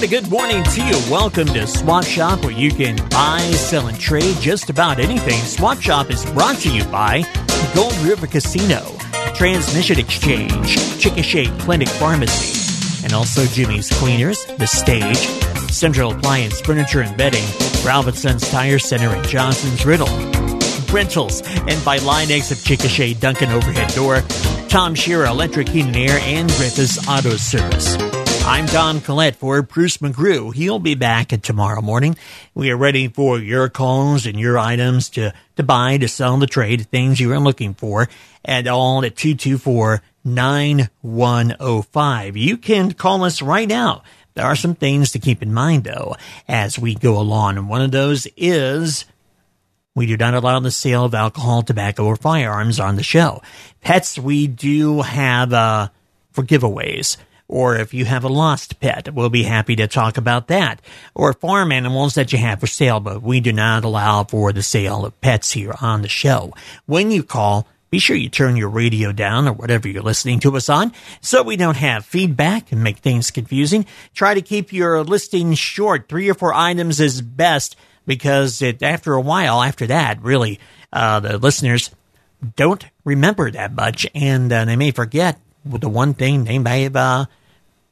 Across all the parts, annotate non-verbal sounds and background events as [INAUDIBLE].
And a good morning to you. Welcome to Swap Shop, where you can buy, sell, and trade just about anything. Swap Shop is brought to you by Gold River Casino, Transmission Exchange, Chickasha Clinic Pharmacy, and also Jimmy's Cleaners, The Stage, Central Appliance Furniture and Bedding, Robinson's Tire Center, and Johnson's Riddle. Rentals, and by Line-X of Chickasha Duncan Overhead Door, Tom Shearer Electric Heat and Air, and Griffiths Auto Service. I'm Don Collette for Bruce McGrew. He'll be back tomorrow morning. We are ready for your calls and your items to, to buy, to sell, to trade, things you are looking for, and all at 224 9105. You can call us right now. There are some things to keep in mind, though, as we go along. And one of those is we do not allow the sale of alcohol, tobacco, or firearms on the show. Pets, we do have uh, for giveaways or if you have a lost pet, we'll be happy to talk about that, or farm animals that you have for sale, but we do not allow for the sale of pets here on the show. When you call, be sure you turn your radio down or whatever you're listening to us on so we don't have feedback and make things confusing. Try to keep your listing short. Three or four items is best because it, after a while, after that, really, uh, the listeners don't remember that much and uh, they may forget the one thing they may have uh,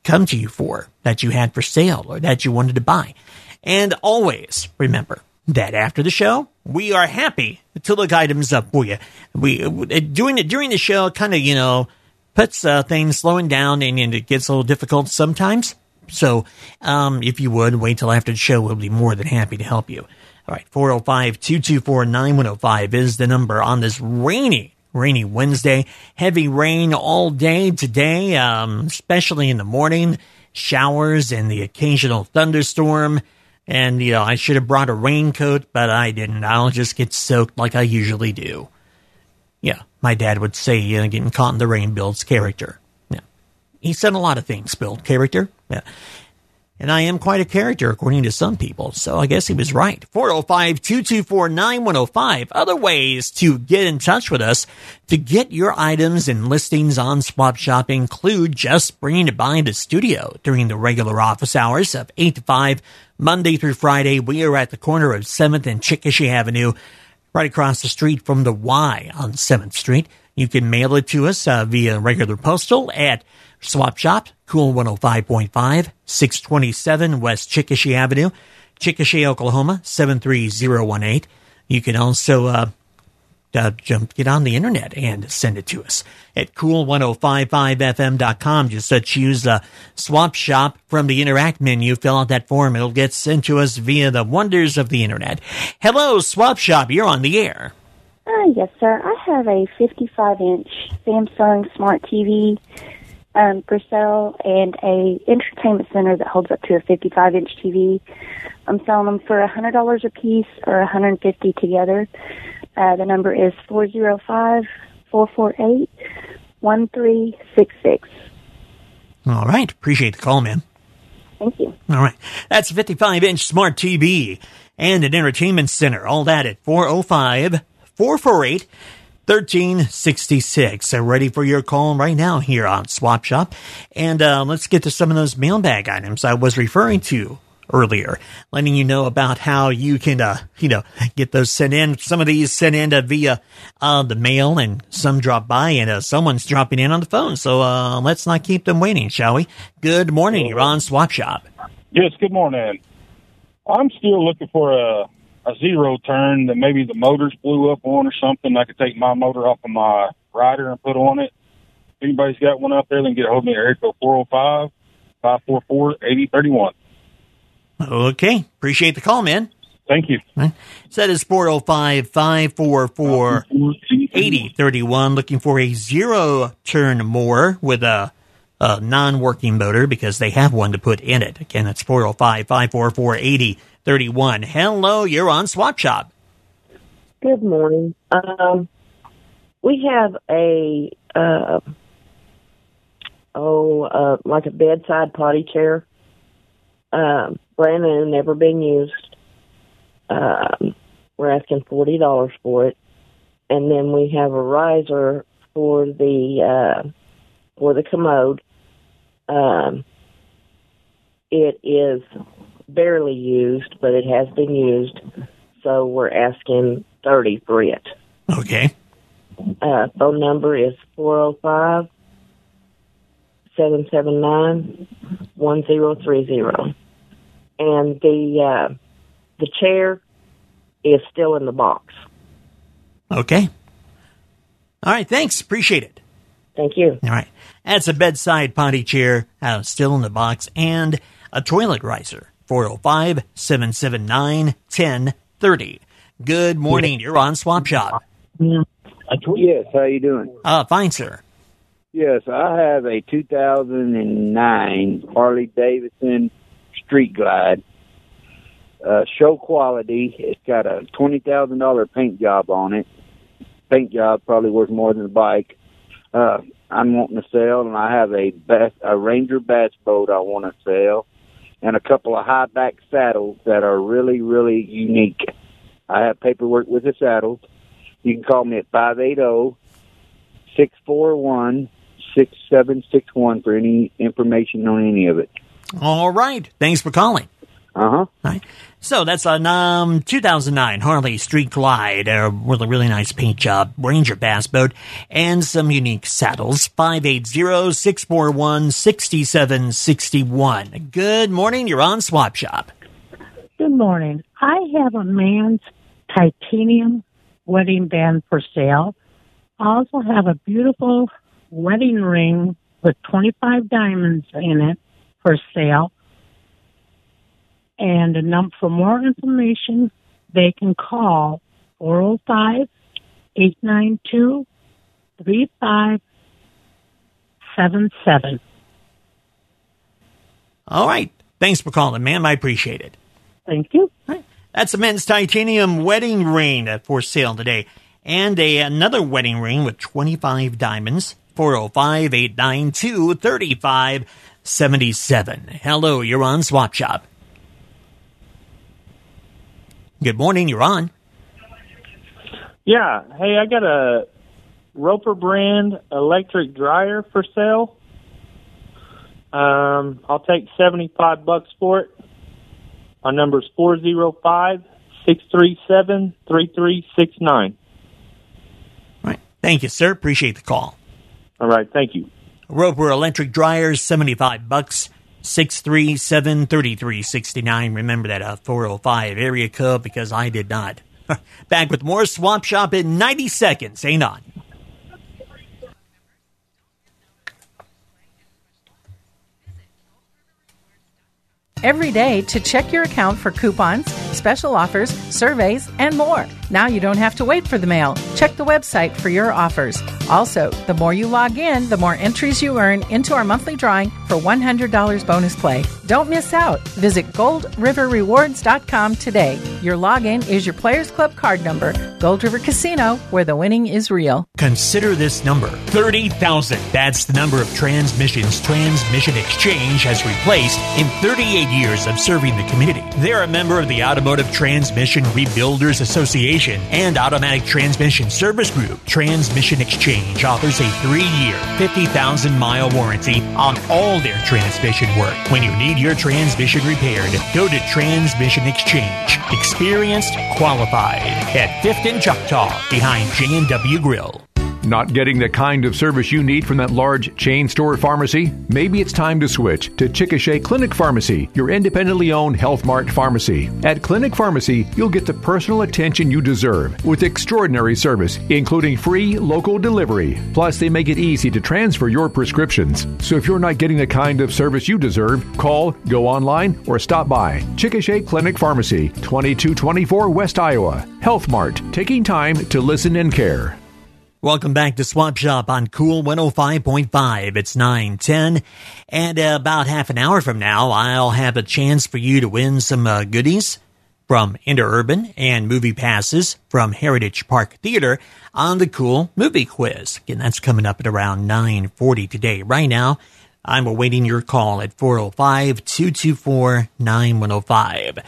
come to you for that you had for sale or that you wanted to buy. And always remember that after the show, we are happy to look items up for you. We doing it during the show kind of, you know, puts uh, things slowing down and, and, it gets a little difficult sometimes. So, um, if you would wait till after the show, we'll be more than happy to help you. All right, 405 224 9105 is the number on this rainy rainy Wednesday. Heavy rain all day today, um, especially in the morning. Showers and the occasional thunderstorm. And, you know, I should have brought a raincoat, but I didn't. I'll just get soaked like I usually do. Yeah, my dad would say, you know, getting caught in the rain builds character. Yeah. He said a lot of things build character. Yeah. And I am quite a character, according to some people. So I guess he was right. 405 224 9105. Other ways to get in touch with us to get your items and listings on Swap Shop include just bringing it by the studio during the regular office hours of 8 to 5, Monday through Friday. We are at the corner of 7th and Chickasha Avenue, right across the street from the Y on 7th Street. You can mail it to us uh, via regular postal at Swap Shop, Cool 105.5, 627 West Chickasha Avenue, Chickasha, Oklahoma, 73018. You can also uh, uh, get on the internet and send it to us at cool1055fm.com. Just uh, choose uh, Swap Shop from the Interact menu. Fill out that form. It'll get sent to us via the wonders of the internet. Hello, Swap Shop. You're on the air. Uh, yes, sir. I have a 55 inch Samsung Smart TV um, for sale and a entertainment center that holds up to a 55 inch TV. I'm selling them for $100 a piece or 150 together. Uh, the number is 405 448 1366. All right. Appreciate the call, man. Thank you. All right. That's a 55 inch smart TV and an entertainment center. All that at 405 448 1366. I'm ready for your call right now here on Swap Shop. And uh, let's get to some of those mailbag items I was referring to earlier, letting you know about how you can, uh, you know, get those sent in. Some of these sent in uh, via uh, the mail and some drop by and uh, someone's dropping in on the phone. So uh, let's not keep them waiting, shall we? Good morning. You're on Swap Shop. Yes, good morning. I'm still looking for a a zero turn that maybe the motors blew up on or something. I could take my motor off of my rider and put on it. If anybody's got one out there, then get a hold of me at area code 405 544 8031. Okay. Appreciate the call, man. Thank you. So that is 405 544 8031. Looking for a zero turn more with a, a non working motor because they have one to put in it. Again, that's 405 544 8031. Hello, you're on Swap Shop. Good morning. Um, we have a uh, oh, uh, like a bedside potty chair, um, brand new, never been used. Um, we're asking forty dollars for it, and then we have a riser for the uh, for the commode. Um, It is barely used, but it has been used, so we're asking 30 for it. Okay. Uh, phone number is 405 779 1030. And the, uh, the chair is still in the box. Okay. All right. Thanks. Appreciate it. Thank you. All right. That's a bedside potty chair, uh, still in the box, and a toilet riser. 405 779 1030. Good morning. You're on Swap Shop. Yes, how you doing? Uh, fine, sir. Yes, I have a 2009 Harley Davidson Street Glide. Uh, show quality. It's got a twenty thousand dollar paint job on it. Paint job probably worth more than the bike. Uh, I'm wanting to sell, and I have a bass, a Ranger bass boat I want to sell, and a couple of high back saddles that are really, really unique. I have paperwork with the saddles. You can call me at five eight zero six four one six seven six one for any information on any of it. All right. Thanks for calling. Uh huh. All right. So that's a um, 2009 Harley Street Glide uh, with a really nice paint job, Ranger bass boat, and some unique saddles. 580-641-6761. Good morning. You're on Swap Shop. Good morning. I have a man's titanium wedding band for sale. I also have a beautiful wedding ring with 25 diamonds in it for sale. And a num- for more information, they can call 405 892 3577. All right. Thanks for calling, ma'am. I appreciate it. Thank you. That's a men's titanium wedding ring uh, for sale today. And a, another wedding ring with 25 diamonds. 405 892 3577. Hello, you're on Swap Shop. Good morning, you're on. Yeah. Hey, I got a Roper brand electric dryer for sale. Um, I'll take seventy-five bucks for it. My number's four zero five six three seven three three six nine. All right. Thank you, sir. Appreciate the call. All right. Thank you. Roper electric dryers, 75 bucks. 637 3369. Remember that uh, 405 area code because I did not. [LAUGHS] Back with more Swap Shop in 90 seconds. Ain't on. Every day to check your account for coupons, special offers, surveys, and more. Now you don't have to wait for the mail. Check the website for your offers. Also, the more you log in, the more entries you earn into our monthly drawing for $100 bonus play. Don't miss out. Visit goldriverrewards.com today. Your login is your Players Club card number. Gold River Casino, where the winning is real. Consider this number 30,000. That's the number of transmissions Transmission Exchange has replaced in 38 years of serving the community. They're a member of the Automotive Transmission Rebuilders Association and Automatic Transmission Service Group. Transmission Exchange offers a three year, 50,000 mile warranty on all their transmission work. When you need your transmission repaired, go to Transmission Exchange. Experienced, qualified. At 5th and Choctaw, behind J&W Grill. Not getting the kind of service you need from that large chain store pharmacy? Maybe it's time to switch to Chickasha Clinic Pharmacy, your independently owned Health Mart pharmacy. At Clinic Pharmacy, you'll get the personal attention you deserve with extraordinary service, including free local delivery. Plus, they make it easy to transfer your prescriptions. So if you're not getting the kind of service you deserve, call, go online, or stop by. Chickasha Clinic Pharmacy, 2224 West Iowa. Health Mart, taking time to listen and care. Welcome back to Swap Shop on Cool 105.5. It's 910. And about half an hour from now, I'll have a chance for you to win some uh, goodies from Interurban and movie passes from Heritage Park Theater on the Cool Movie Quiz. Again, that's coming up at around 940 today. Right now, I'm awaiting your call at 405-224-9105.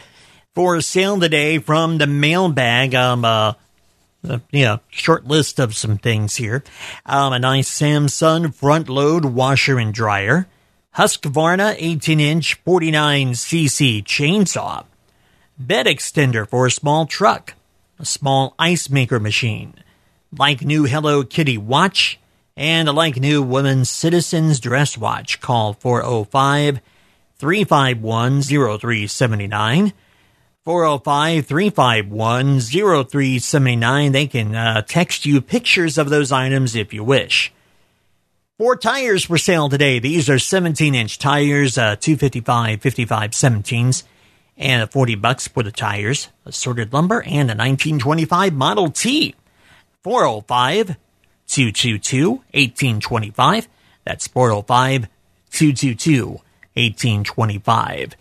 For sale today from the mailbag, um, uh, uh, yeah, short list of some things here. Um, a nice Samsung front load washer and dryer Husqvarna 18 inch 49cc chainsaw, bed extender for a small truck, a small ice maker machine, like new Hello Kitty watch, and a like new women's citizens dress watch. Call 405 351 0379. 405 351 0379. They can uh, text you pictures of those items if you wish. Four tires for sale today. These are 17 inch tires, uh, 255, 55, 17s, and 40 bucks for the tires. Assorted lumber and a 1925 Model T. 405 222 1825. That's 405 222 1825.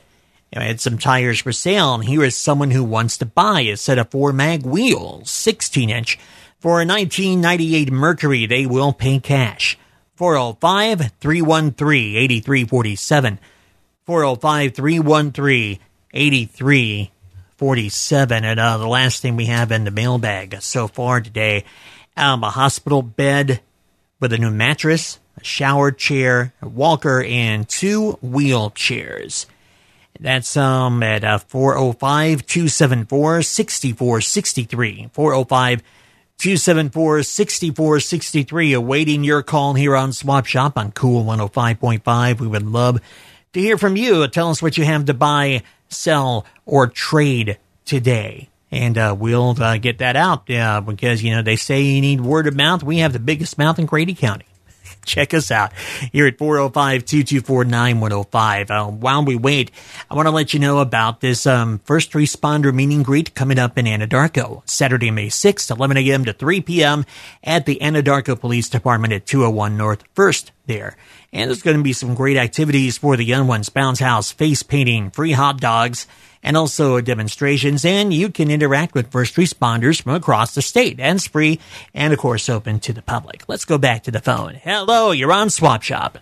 I had some tires for sale, and here is someone who wants to buy a set of four mag wheels, 16 inch, for a 1998 Mercury. They will pay cash. 405 313 8347. 405 313 8347. And uh, the last thing we have in the mailbag so far today um, a hospital bed with a new mattress, a shower chair, a walker, and two wheelchairs. That's um at uh, 405 274 6463. 405 274 6463. Awaiting your call here on Swap Shop on Cool 105.5. We would love to hear from you. Tell us what you have to buy, sell, or trade today. And uh, we'll uh, get that out uh, because, you know, they say you need word of mouth. We have the biggest mouth in Grady County. Check us out here at 405 224 9105. Uh, while we wait, I want to let you know about this um, first responder meet and greet coming up in Anadarko, Saturday, May 6th, 11 a.m. to 3 p.m. at the Anadarko Police Department at 201 North 1st there. And there's going to be some great activities for the young ones bounce house, face painting, free hot dogs, and also demonstrations. And you can interact with first responders from across the state. And it's free and, of course, open to the public. Let's go back to the phone. Hello, you're on Swap Shop.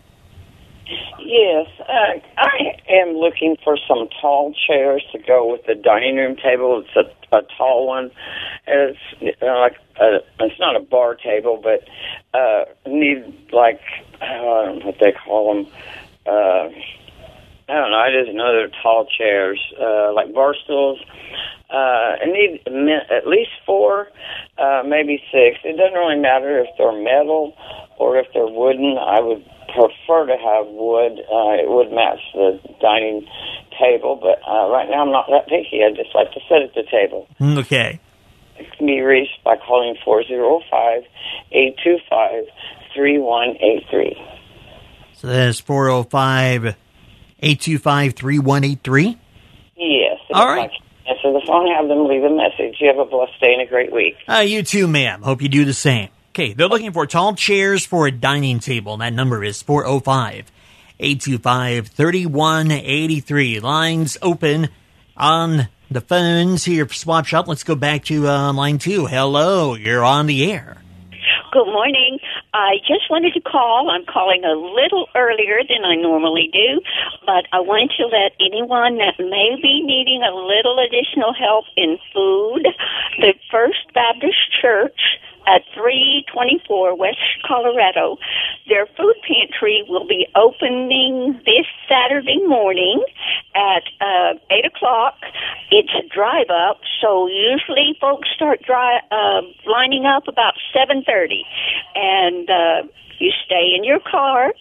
Yes, uh, I am looking for some tall chairs to go with the dining room table. It's a, a tall one. It's uh, like a, it's not a bar table, but uh, need like I don't know what they call them. Uh, I don't know. I just know they're tall chairs, uh, like bar stools. Uh, I need at least four, uh, maybe six. It doesn't really matter if they're metal or if they're wooden. I would prefer to have wood. Uh, it would match the dining table, but uh, right now I'm not that picky. I just like to sit at the table. Okay. It can be reached by calling 405 825 3183. So that's 405 825 3183. Yes. All right. Answer the phone, have them leave a message. You have a blessed day and a great week. Uh, you too, ma'am. Hope you do the same. Okay, they're looking for tall chairs for a dining table. That number is 405 825 3183. Lines open on the phones here for Swap Shop. Let's go back to uh, line two. Hello, you're on the air. Good morning. I just wanted to call. I'm calling a little earlier than I normally do, but I want to let anyone that may be needing a little additional help in food, the First Baptist Church at 324 West Colorado. Their food pantry will be opening this Saturday morning at uh, 8 o'clock. It's a drive up, so usually folks start dry, uh, lining up about 7.30. And uh, you stay in your car.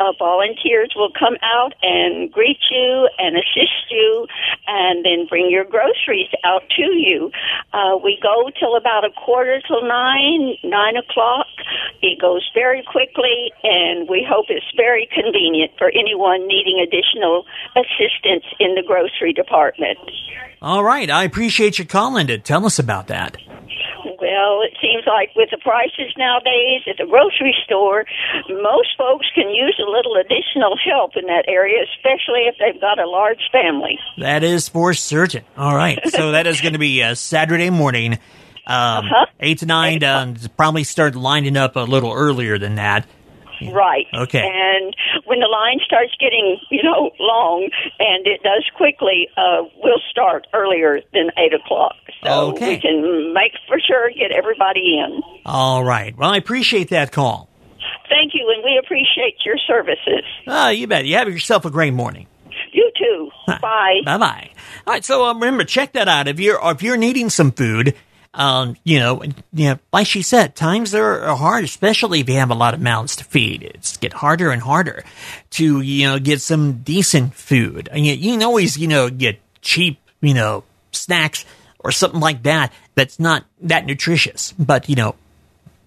Uh, volunteers will come out and greet you and assist you, and then bring your groceries out to you. Uh, we go till about a quarter till nine, nine o'clock. It goes very quickly, and we hope it's very convenient for anyone needing additional assistance in the grocery department. All right, I appreciate you calling to tell us about that. Well, it seems like with the prices nowadays at the grocery store, most folks can use a little additional help in that area, especially if they've got a large family. That is for certain. All right, so [LAUGHS] that is going to be uh, Saturday morning, um, Uh-huh. 8 to 9. Uh, probably start lining up a little earlier than that. Right. Okay. And when the line starts getting, you know, long, and it does quickly, uh, we'll start earlier than 8 o'clock. So Okay. we can make for sure get everybody in. All right. Well, I appreciate that call. Thank you, and we appreciate your services. Ah, you bet. You have yourself a great morning. You too. [LAUGHS] Bye. Bye bye. All right, so um, remember, check that out. If you're if you're needing some food, um, you know, you know, like she said, times are hard, especially if you have a lot of mouths to feed. It's get harder and harder to you know get some decent food. And you, you can always you know get cheap you know snacks or something like that that's not that nutritious, but you know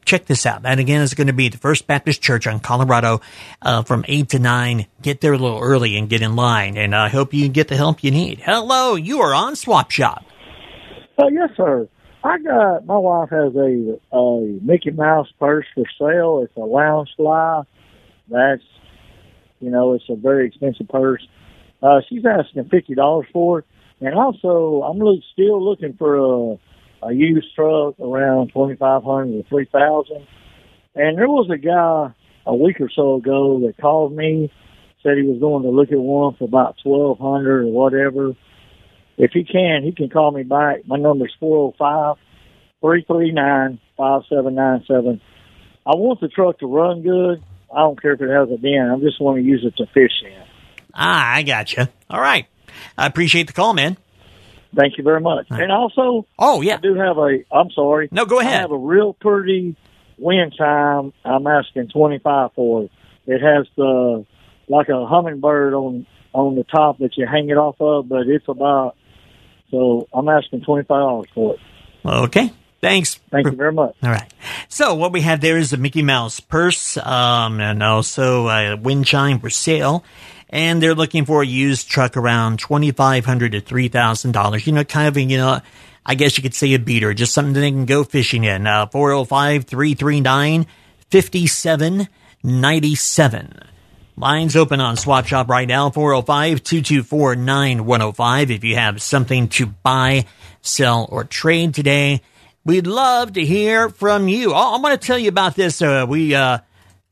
check this out. That again is going to be the First Baptist Church on Colorado uh, from 8 to 9. Get there a little early and get in line. And I hope you get the help you need. Hello, you are on Swap Shop. Uh, yes, sir. I got, my wife has a, a Mickey Mouse purse for sale. It's a Loungefly. That's, you know, it's a very expensive purse. Uh, she's asking $50 for it. And also, I'm look, still looking for a a used truck around twenty five hundred to three thousand. And there was a guy a week or so ago that called me, said he was going to look at one for about twelve hundred or whatever. If he can, he can call me back. My number is four zero five three three nine five seven nine seven. I want the truck to run good. I don't care if it has a dent. I just want to use it to fish in. Ah, I gotcha. All right. I appreciate the call, man. Thank you very much. And also, oh yeah, I do have a. I'm sorry. No, go ahead. I have a real pretty wind chime. I'm asking twenty five for it. It has the like a hummingbird on on the top that you hang it off of, but it's about. So I'm asking twenty five dollars for it. Okay. Thanks. Thank you very much. All right. So what we have there is a Mickey Mouse purse, um, and also a wind chime for sale and they're looking for a used truck around twenty five hundred to three thousand dollars. You know, kind of you know, I guess you could say a beater, just something they can go fishing in. Uh, 405 339 5797. Lines open on Swap Shop right now, 405 224 9105. If you have something to buy, sell, or trade today, we'd love to hear from you. Oh, I'm going to tell you about this. Uh, we, uh,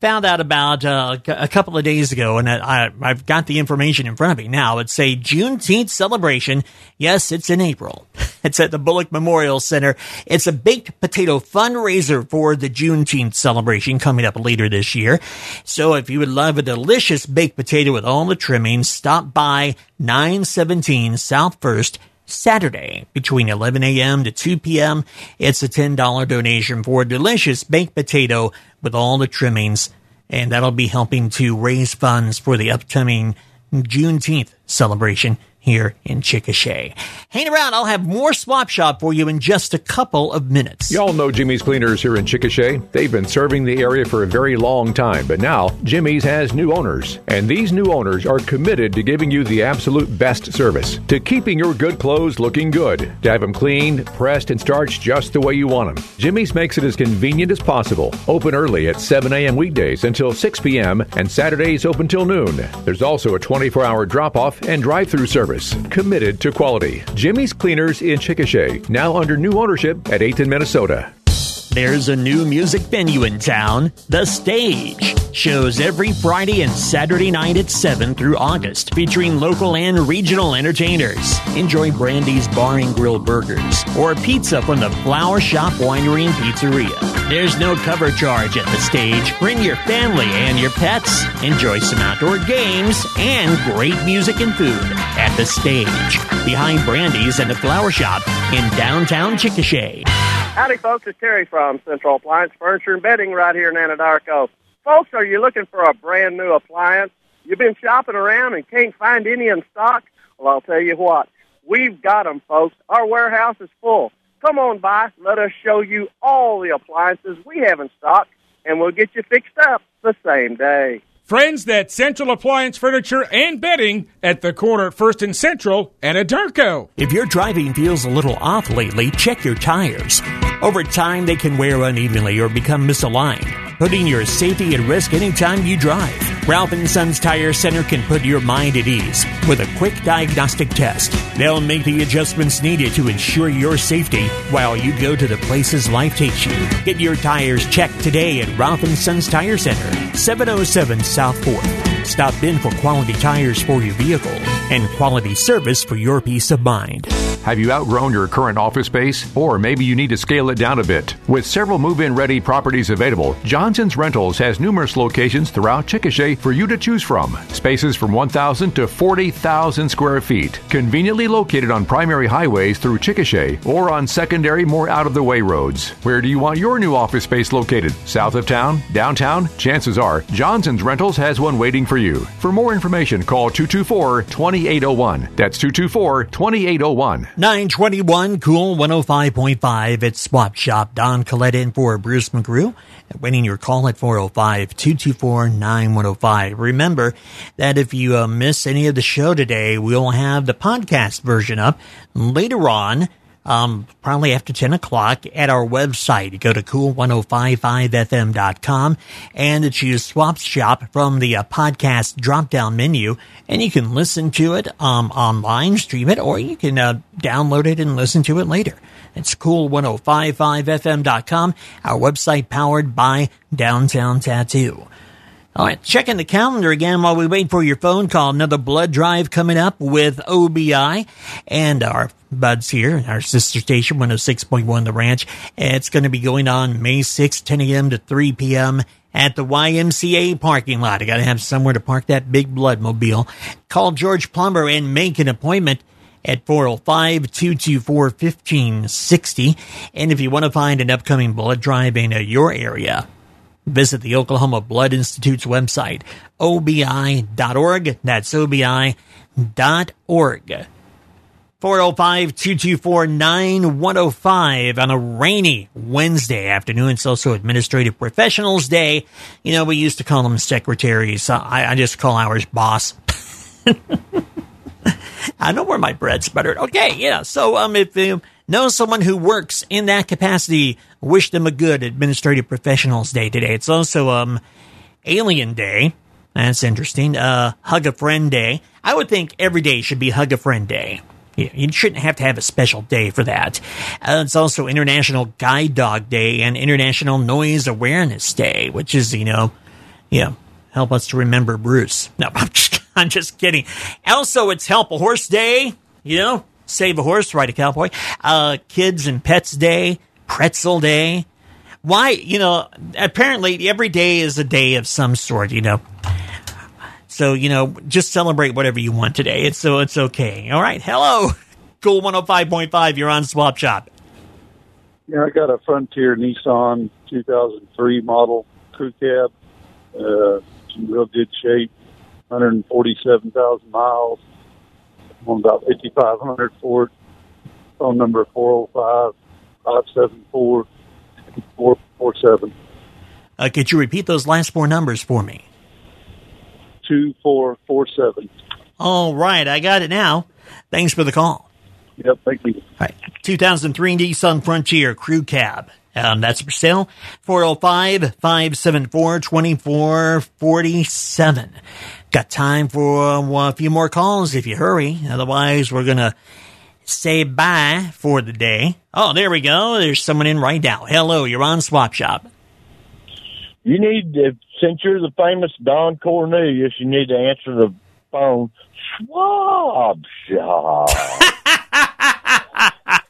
found out about uh, a couple of days ago, and I, I've got the information in front of me now. It's a Juneteenth celebration. Yes, it's in April. [LAUGHS] It's at the Bullock Memorial Center. It's a baked potato fundraiser for the Juneteenth celebration coming up later this year. So if you would love a delicious baked potato with all the trimmings, stop by 917 South First. Saturday between 11 a.m. to 2 p.m. It's a $10 donation for a delicious baked potato with all the trimmings, and that'll be helping to raise funds for the upcoming Juneteenth celebration here in Chickasha. Hang around, I'll have more Swap Shop for you in just a couple of minutes. Y'all know Jimmy's Cleaners here in Chickasha. They've been serving the area for a very long time, but now Jimmy's has new owners, and these new owners are committed to giving you the absolute best service, to keeping your good clothes looking good, to have them cleaned, pressed, and starched just the way you want them. Jimmy's makes it as convenient as possible. Open early at 7 a.m. weekdays until 6 p.m., and Saturdays open till noon. There's also a 24 hour drop off and drive through service committed to quality. Jimmy's Cleaners in Chickasha, now under new ownership at 8th Minnesota. There's a new music venue in town, The Stage. Shows every Friday and Saturday night at 7 through August, featuring local and regional entertainers. Enjoy Brandy's Bar and Grill Burgers or pizza from the Flower Shop Winery and Pizzeria. There's no cover charge at The Stage. Bring your family and your pets. Enjoy some outdoor games and great music and food at The Stage, behind Brandy's and the Flower Shop in downtown Chickasha. Howdy, folks. It's Terry from Central Appliance Furniture and Bedding right here in Anadarko. Folks, are you looking for a brand new appliance? You've been shopping around and can't find any in stock? Well, I'll tell you what. We've got them, folks. Our warehouse is full. Come on by. Let us show you all the appliances we have in stock, and we'll get you fixed up the same day. Friends, that's Central Appliance Furniture and Bedding at the corner at First and Central and Anadarko. If your driving feels a little off lately, check your tires. Over time, they can wear unevenly or become misaligned, putting your safety at risk anytime you drive. Ralph Sons Tire Center can put your mind at ease with a quick diagnostic test. They'll make the adjustments needed to ensure your safety while you go to the places life takes you. Get your tires checked today at Robinson's Tire Center, 707 South 4th. Stop in for quality tires for your vehicle and quality service for your peace of mind. Have you outgrown your current office space? Or maybe you need to scale it down a bit? With several move in ready properties available, Johnson's Rentals has numerous locations throughout Chickasha for you to choose from. Spaces from 1,000 to 40,000 square feet, conveniently located on primary highways through Chickasha or on secondary, more out of the way roads. Where do you want your new office space located? South of town? Downtown? Chances are Johnson's Rentals has one waiting for you. For more information, call 224 2801. That's 224 2801. 921 Cool 105.5. It's Swap Shop. Don Collette in for Bruce McGrew. Winning your call at 405 224 9105. Remember that if you uh, miss any of the show today, we'll have the podcast version up later on. Um, probably after 10 o'clock at our website. You go to cool1055fm.com and choose Swap Shop from the uh, podcast drop down menu and you can listen to it, um, online, stream it, or you can, uh, download it and listen to it later. It's cool1055fm.com, our website powered by Downtown Tattoo. All right, checking the calendar again while we wait for your phone call. Another blood drive coming up with OBI and our buds here, our sister station, 106.1 The Ranch. It's going to be going on May 6th, 10 a.m. to 3 p.m. at the YMCA parking lot. I got to have somewhere to park that big blood mobile. Call George Plumber and make an appointment at 405-224-1560. And if you want to find an upcoming blood drive in uh, your area, visit the Oklahoma Blood Institute's website, obi.org. That's obi.org. 405-224-9105 on a rainy Wednesday afternoon. It's also Administrative Professionals Day. You know, we used to call them secretaries. I, I just call ours boss. [LAUGHS] I know where my bread's buttered. Okay, yeah. So, um, if you know someone who works in that capacity, wish them a good Administrative Professionals Day today. It's also, um, Alien Day. That's interesting. Uh, Hug a Friend Day. I would think every day should be Hug a Friend Day. Yeah, you shouldn't have to have a special day for that. Uh, it's also International Guide Dog Day and International Noise Awareness Day, which is, you know, yeah, help us to remember Bruce. No, [LAUGHS] I'm just, I'm just kidding. Also, it's Help a Horse Day, you know, save a horse, ride a cowboy. Uh, Kids and Pets Day, Pretzel Day. Why, you know, apparently every day is a day of some sort, you know. So, you know, just celebrate whatever you want today. It's so it's okay. All right. Hello. [LAUGHS] Cool 105.5. You're on Swap Shop. Yeah, I got a Frontier Nissan 2003 model crew cab. Uh, it's in real good shape. 147,000 miles. On about 5,500 for it. Phone number 405 574 447 Uh, could you repeat those last four numbers for me? 2447. All right. I got it now. Thanks for the call. Yep, thank you. All right. 2003 Nissan Frontier Crew Cab. Um, that's for sale. 405-574-2447. Got time for uh, a few more calls if you hurry. Otherwise, we're going to say bye for the day. Oh, there we go. There's someone in right now. Hello, you're on Swap Shop. You need to, since you're the famous Don Cornelius, you need to answer the phone. Swap shop. [LAUGHS]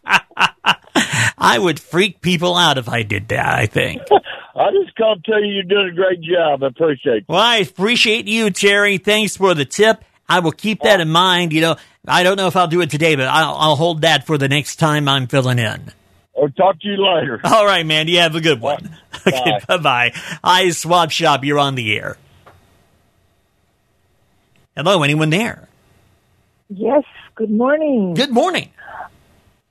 I would freak people out if I did that, I think. [LAUGHS] I just called to tell you you're doing a great job. I appreciate it. Well, I appreciate you, Terry. Thanks for the tip. I will keep that in mind. You know, I don't know if I'll do it today, but I'll, I'll hold that for the next time I'm filling in. I'll talk to you later. [LAUGHS] All right, man. You have a good one. [LAUGHS] Okay, bye bye. I Swap Shop, you're on the air. Hello, anyone there? Yes, good morning. Good morning.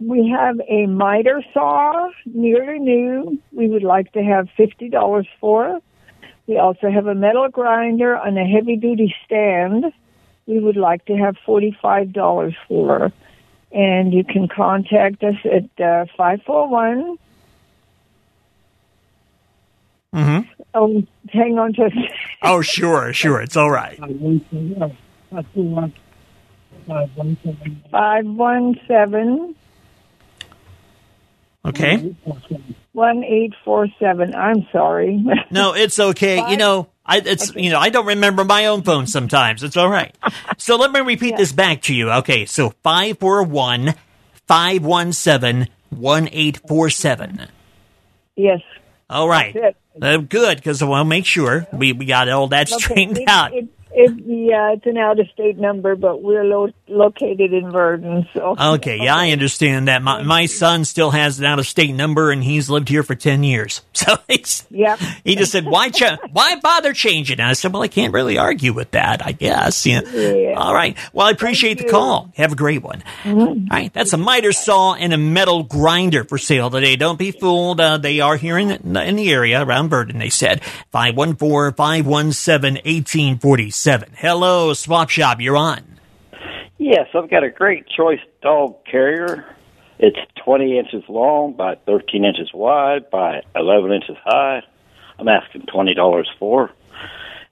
We have a miter saw, nearly new. We would like to have $50 for. We also have a metal grinder on a heavy duty stand. We would like to have $45 for. And you can contact us at uh, 541 Mm-hmm. Oh, hang on to. Oh, sure, sure. It's all right. Five one seven Okay. one eight four seven. I'm sorry. [LAUGHS] No, it's okay. You know, I it's you know, I don't remember my own phone sometimes. It's all right. So let me repeat this back to you. Okay, so 541 517 1847. Yes. All right. Uh, good, because I want to make sure we, we got all that Okay, straightened it- out. It, it, yeah, it's an out of state number, but we're lo- located in Verden, so. Okay, yeah, I understand that. My my son still has an out of state number, and he's lived here for ten years. [LAUGHS] So he's, yeah. he just said, "Why ch- why bother changing?" And I said, "Well, I can't really argue with that. I guess." Yeah. Yeah. All right. Well, I appreciate the call. Have a great one. Mm-hmm. All right, that's a miter saw and a metal grinder for sale today. Don't be fooled. Uh, they are here in the, in the area around Verden. They said 514-517-1847. Hello, Swap Shop. You're on. Yes, I've got a great choice dog carrier. It's 20 inches long by 13 inches wide by 11 inches high. I'm asking $20 for.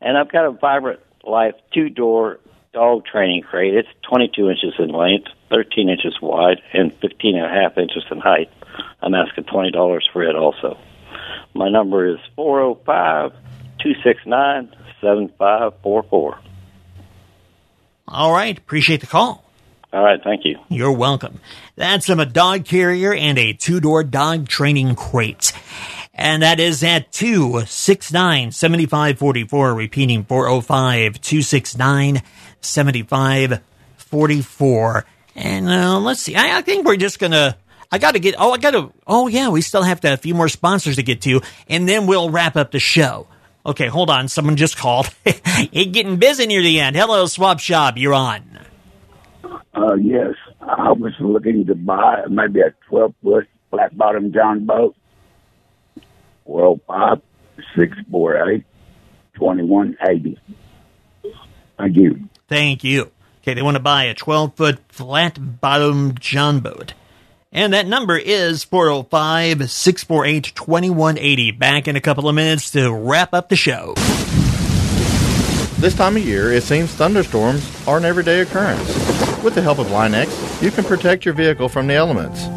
And I've got a Vibrant Life two door dog training crate. It's 22 inches in length, 13 inches wide, and 15 and a half inches in height. I'm asking $20 for it also. My number is 405 269 7544. All right. Appreciate the call. All right, thank you. You're welcome. That's from a dog carrier and a two door dog training crate. And that is at 269 7544, repeating 405 269 7544. And uh, let's see, I, I think we're just going to. I got to get. Oh, I got to. Oh, yeah, we still have to have a few more sponsors to get to, and then we'll wrap up the show. Okay, hold on. Someone just called. [LAUGHS] it's getting busy near the end. Hello, Swap Shop. You're on. Uh, yes, I was looking to buy maybe a 12 foot flat bottom John boat. 405 648 2180. Thank you. Thank you. Okay, they want to buy a 12 foot flat bottom John boat. And that number is 405 648 2180. Back in a couple of minutes to wrap up the show. This time of year, it seems thunderstorms are an everyday occurrence. With the help of Line-X, you can protect your vehicle from the elements.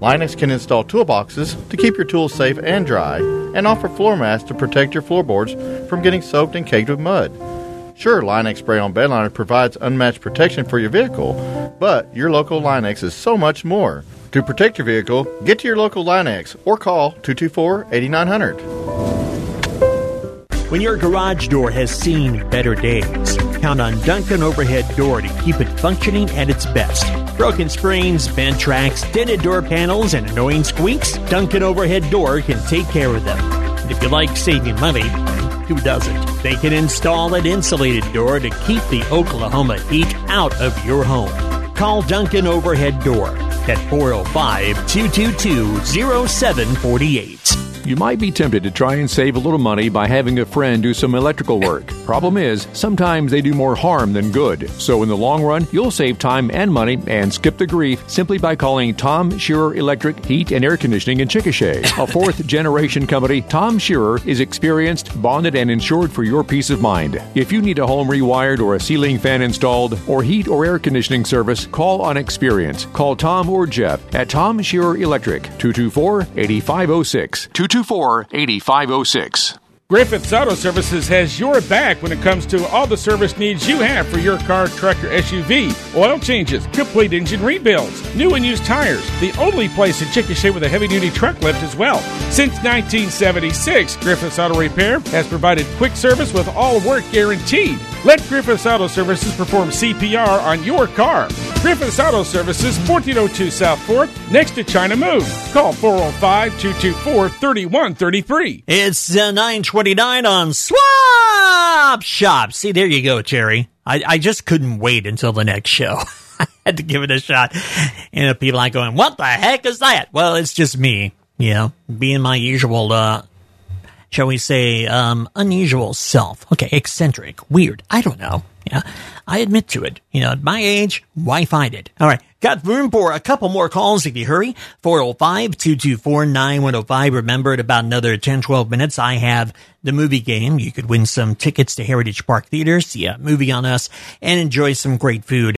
Line-X can install toolboxes to keep your tools safe and dry, and offer floor mats to protect your floorboards from getting soaked and caked with mud. Sure, Line-X Spray on Bedliner provides unmatched protection for your vehicle, but your local Line-X is so much more. To protect your vehicle, get to your local Line-X or call 224 8900. When your garage door has seen better days, count on Duncan Overhead Door to keep it functioning at its best. Broken springs, bent tracks, dented door panels, and annoying squeaks, Duncan Overhead Door can take care of them. And if you like saving money, who doesn't? They can install an insulated door to keep the Oklahoma heat out of your home. Call Duncan Overhead Door at 405 222 0748. You might be tempted to try and save a little money by having a friend do some electrical work. Problem is, sometimes they do more harm than good. So in the long run, you'll save time and money and skip the grief simply by calling Tom Shearer Electric Heat and Air Conditioning in Chickasha. A fourth [LAUGHS] generation company, Tom Shearer is experienced, bonded, and insured for your peace of mind. If you need a home rewired or a ceiling fan installed or heat or air conditioning service, call on experience. Call Tom or Jeff at Tom Shearer Electric, 224 8506. 224 8506. Griffiths Auto Services has your back when it comes to all the service needs you have for your car, truck, or SUV. Oil changes, complete engine rebuilds, new and used tires. The only place in Chickasha with a heavy duty truck lift as well. Since 1976, Griffiths Auto Repair has provided quick service with all work guaranteed. Let Griffiths Auto Services perform CPR on your car. Griffiths Auto Services, 1402 South 4th, next to China Moon. Call 405 224 3133. It's uh, 929 on Swap Shop. See, there you go, Jerry. I, I just couldn't wait until the next show. [LAUGHS] I had to give it a shot. And people like going, what the heck is that? Well, it's just me, you know, being my usual, uh, shall we say, um, unusual self. Okay, eccentric, weird. I don't know. Yeah, I admit to it. You know, at my age, why fight it? All right, got room for a couple more calls if you hurry. 405-224-9105. Remember, in about another 10, 12 minutes, I have the movie game. You could win some tickets to Heritage Park Theater, see a movie on us, and enjoy some great food